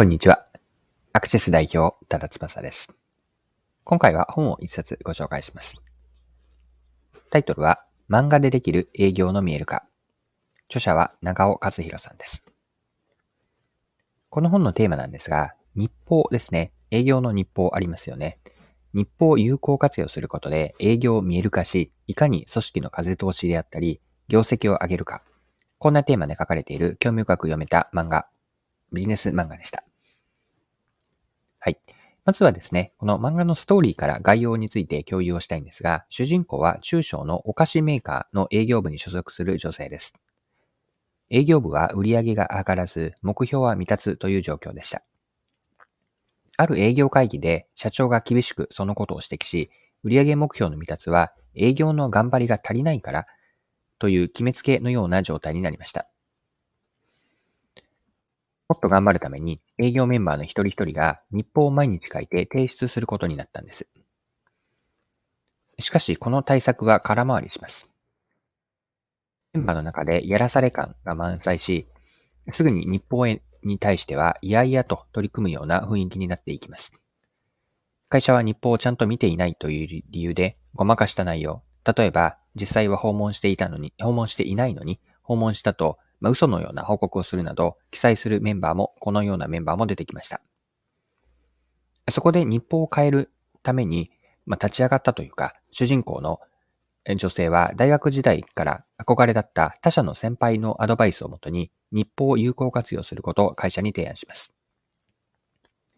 こんにちは。アクセス代表、多田翼です。今回は本を一冊ご紹介します。タイトルは、漫画でできる営業の見える化。著者は長尾和弘さんです。この本のテーマなんですが、日報ですね。営業の日報ありますよね。日報を有効活用することで営業を見える化し、いかに組織の風通しであったり、業績を上げるか。こんなテーマで書かれている興味深く読めた漫画ビジネス漫画でした。はい。まずはですね、この漫画のストーリーから概要について共有をしたいんですが、主人公は中小のお菓子メーカーの営業部に所属する女性です。営業部は売り上げが上がらず、目標は未達という状況でした。ある営業会議で社長が厳しくそのことを指摘し、売上目標の未達は営業の頑張りが足りないからという決めつけのような状態になりました。もっと頑張るために営業メンバーの一人一人が日報を毎日書いて提出することになったんです。しかし、この対策は空回りします。メンバーの中でやらされ感が満載し、すぐに日報に対しては嫌々と取り組むような雰囲気になっていきます。会社は日報をちゃんと見ていないという理由でごまかした内容。例えば、実際は訪問していたのに、訪問していないのに、訪問したとまあ、嘘のような報告をするなど、記載するメンバーも、このようなメンバーも出てきました。そこで日報を変えるために、まあ、立ち上がったというか、主人公の女性は大学時代から憧れだった他社の先輩のアドバイスをもとに日報を有効活用することを会社に提案します。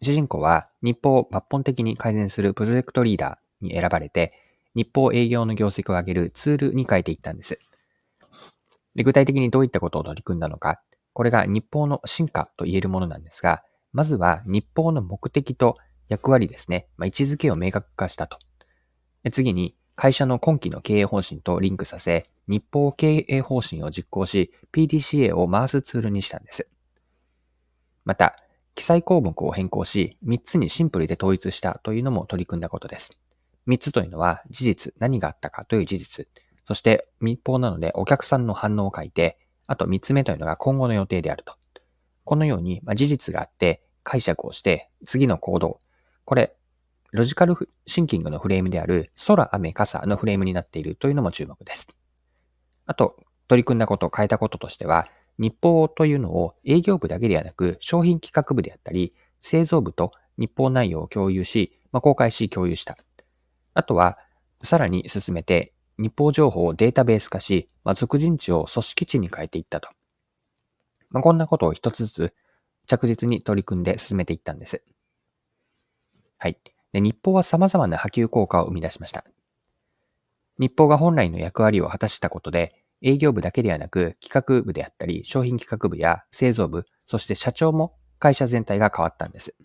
主人公は日報を抜本的に改善するプロジェクトリーダーに選ばれて、日報営業の業績を上げるツールに変えていったんです。で、具体的にどういったことを取り組んだのか、これが日報の進化と言えるものなんですが、まずは日報の目的と役割ですね、まあ、位置づけを明確化したと。で次に、会社の今期の経営方針とリンクさせ、日報経営方針を実行し、PDCA を回すツールにしたんです。また、記載項目を変更し、3つにシンプルで統一したというのも取り組んだことです。3つというのは、事実、何があったかという事実。そして密報なのでお客さんの反応を書いて、あと三つ目というのが今後の予定であると。このように、まあ、事実があって解釈をして次の行動。これ、ロジカルシンキングのフレームである空、雨、傘のフレームになっているというのも注目です。あと、取り組んだこと、変えたこととしては、日報というのを営業部だけではなく商品企画部であったり、製造部と日報内容を共有し、まあ、公開し共有した。あとは、さらに進めて日報情報をデータベース化し、まあ、属人地を組織地に変えていったと。まあ、こんなことを一つずつ着実に取り組んで進めていったんです。はい。で日報は様々な波及効果を生み出しました。日報が本来の役割を果たしたことで、営業部だけではなく企画部であったり、商品企画部や製造部、そして社長も会社全体が変わったんです。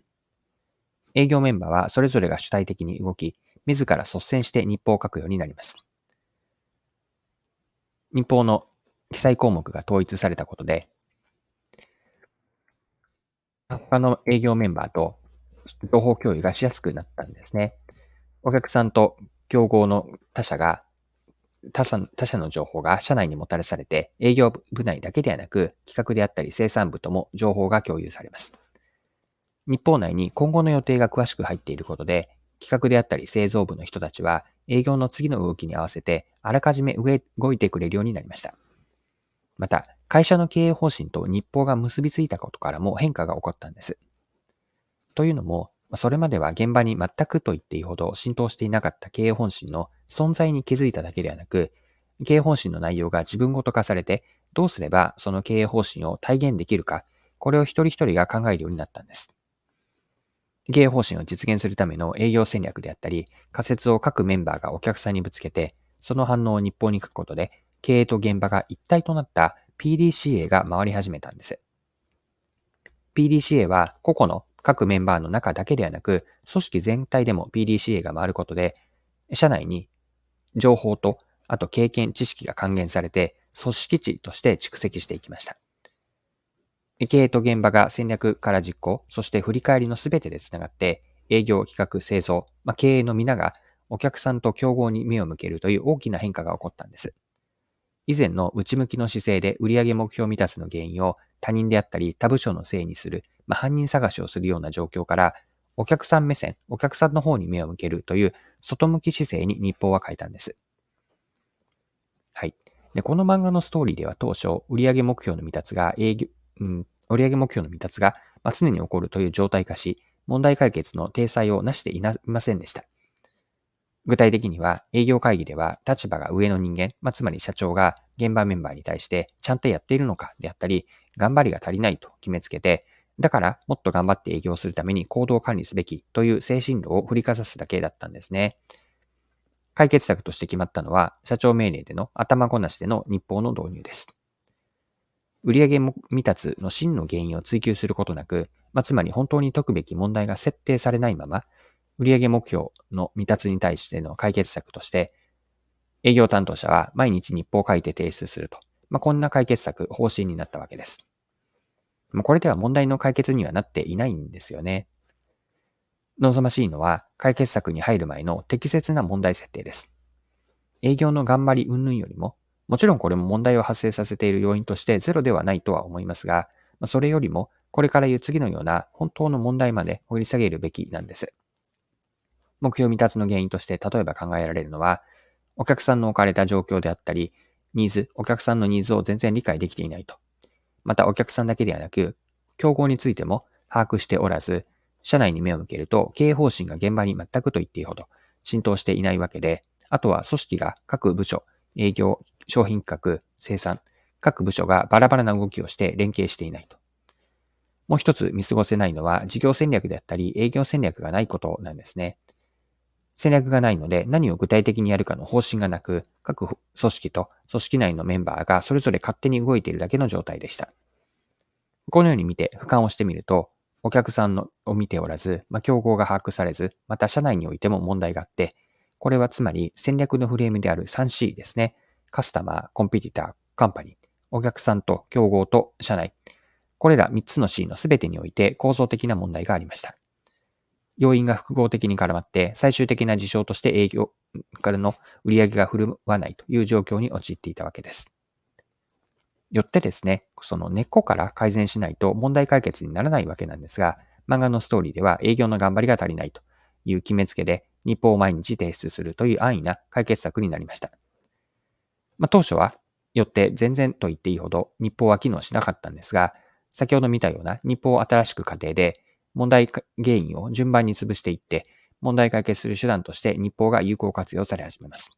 営業メンバーはそれぞれが主体的に動き、自ら率先して日報を書くようになります。日報の記載項目が統一されたことで、他の営業メンバーと情報共有がしやすくなったんですね。お客さんと競合の他社が、他社他社の情報が社内にもたらされて、営業部内だけではなく、企画であったり生産部とも情報が共有されます。日報内に今後の予定が詳しく入っていることで、企画であったり製造部の人たちは営業の次の動きに合わせてあらかじめ動いてくれるようになりました。また、会社の経営方針と日報が結びついたことからも変化が起こったんです。というのも、それまでは現場に全くと言っていいほど浸透していなかった経営方針の存在に気づいただけではなく、経営方針の内容が自分ごと化されて、どうすればその経営方針を体現できるか、これを一人一人が考えるようになったんです。経営方針を実現するための営業戦略であったり、仮説を各メンバーがお客さんにぶつけて、その反応を日報に書くことで、経営と現場が一体となった PDCA が回り始めたんです。PDCA は個々の各メンバーの中だけではなく、組織全体でも PDCA が回ることで、社内に情報と、あと経験、知識が還元されて、組織値として蓄積していきました。経営と現場が戦略から実行、そして振り返りのすべてでつながって、営業、企画、製造、まあ、経営の皆がお客さんと競合に目を向けるという大きな変化が起こったんです。以前の内向きの姿勢で売上目標未達の原因を他人であったり他部署のせいにするまあ、犯人探しをするような状況から、お客さん目線、お客さんの方に目を向けるという外向き姿勢に日報は書いたんです。はい。で、この漫画のストーリーでは当初、売上目標の未達が営業、うん、売上目標の未達が、まあ、常に起こるという状態化し、問題解決の体裁をなしていませんでした。具体的には、営業会議では立場が上の人間、まあ、つまり社長が現場メンバーに対してちゃんとやっているのかであったり、頑張りが足りないと決めつけて、だからもっと頑張って営業するために行動管理すべきという精神論を振りかざすだけだったんですね。解決策として決まったのは、社長命令での頭ごなしでの日報の導入です。売上未達の真の原因を追求することなく、まあ、つまり本当に解くべき問題が設定されないまま、売上目標の未達に対しての解決策として、営業担当者は毎日日報を書いて提出すると。まあ、こんな解決策、方針になったわけです。まあこれでは問題の解決にはなっていないんですよね。望ましいのは解決策に入る前の適切な問題設定です。営業の頑張り云々よりも、もちろんこれも問題を発生させている要因としてゼロではないとは思いますが、それよりもこれから言う次のような本当の問題まで掘り下げるべきなんです。目標未達の原因として例えば考えられるのは、お客さんの置かれた状況であったり、ニーズ、お客さんのニーズを全然理解できていないと。またお客さんだけではなく、競合についても把握しておらず、社内に目を向けると経営方針が現場に全くと言っていいほど浸透していないわけで、あとは組織が各部署、営業、商品企画、生産、各部署がバラバラな動きをして連携していないと。もう一つ見過ごせないのは事業戦略であったり営業戦略がないことなんですね。戦略がないので何を具体的にやるかの方針がなく、各組織と組織内のメンバーがそれぞれ勝手に動いているだけの状態でした。このように見て俯瞰をしてみると、お客さんのを見ておらず、まあ、競合が把握されず、また社内においても問題があって、これはつまり戦略のフレームである 3C ですね。カスタマー、コンピティター、カンパニー、お客さんと競合と社内。これら3つの C の全てにおいて構造的な問題がありました。要因が複合的に絡まって、最終的な事象として営業からの売り上げが振るわないという状況に陥っていたわけです。よってですね、その根っこから改善しないと問題解決にならないわけなんですが、漫画のストーリーでは営業の頑張りが足りないという決めつけで、日報を毎日提出するという安易な解決策になりました。まあ、当初は、よって全然と言っていいほど日報は機能しなかったんですが、先ほど見たような日報を新しく過程で問題原因を順番に潰していって、問題解決する手段として日報が有効活用され始めます。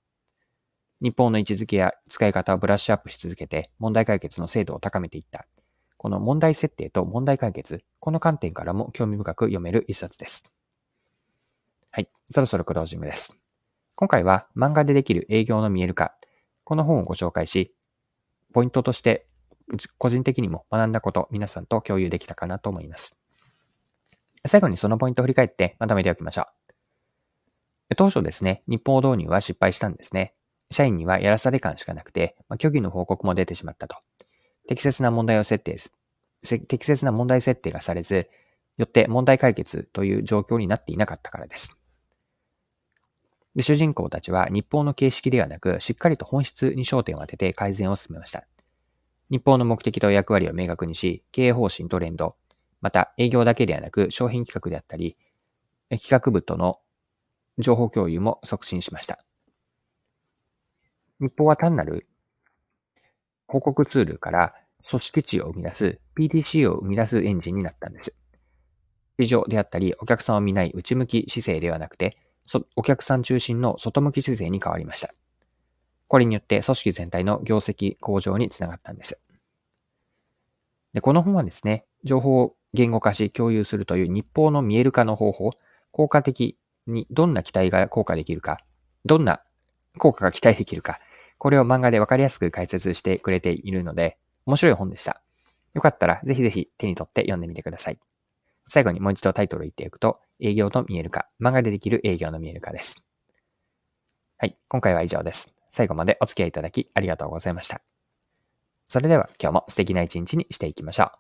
日報の位置づけや使い方をブラッシュアップし続けて問題解決の精度を高めていった。この問題設定と問題解決、この観点からも興味深く読める一冊です。はい、そろそろクロージングです。今回は漫画でできる営業の見える化、この本をご紹介し、ポイントとして個人的にも学んだこと皆さんと共有できたかなと思います。最後にそのポイントを振り返ってまとめておきましょう。当初ですね、日報導入は失敗したんですね。社員にはやらされ感しかなくて、ま、虚偽の報告も出てしまったと。適切な問題を設定、適切な問題設定がされず、よって問題解決という状況になっていなかったからです。で主人公たちは日報の形式ではなく、しっかりと本質に焦点を当てて改善を進めました。日報の目的と役割を明確にし、経営方針と連動、また営業だけではなく商品企画であったり、企画部との情報共有も促進しました。日報は単なる報告ツールから組織値を生み出す PDC を生み出すエンジンになったんです。市場であったり、お客さんを見ない内向き姿勢ではなくて、お客さん中心の外向き姿勢に変わりました。これによって組織全体の業績向上につながったんです。で、この本はですね、情報を言語化し共有するという日報の見える化の方法、効果的にどんな期待が効果できるか、どんな効果が期待できるか、これを漫画でわかりやすく解説してくれているので、面白い本でした。よかったらぜひぜひ手に取って読んでみてください。最後にもう一度タイトルを言っていくと、営業と見える化、漫画でできる営業の見える化です。はい、今回は以上です。最後までお付き合いいただきありがとうございました。それでは今日も素敵な一日にしていきましょう。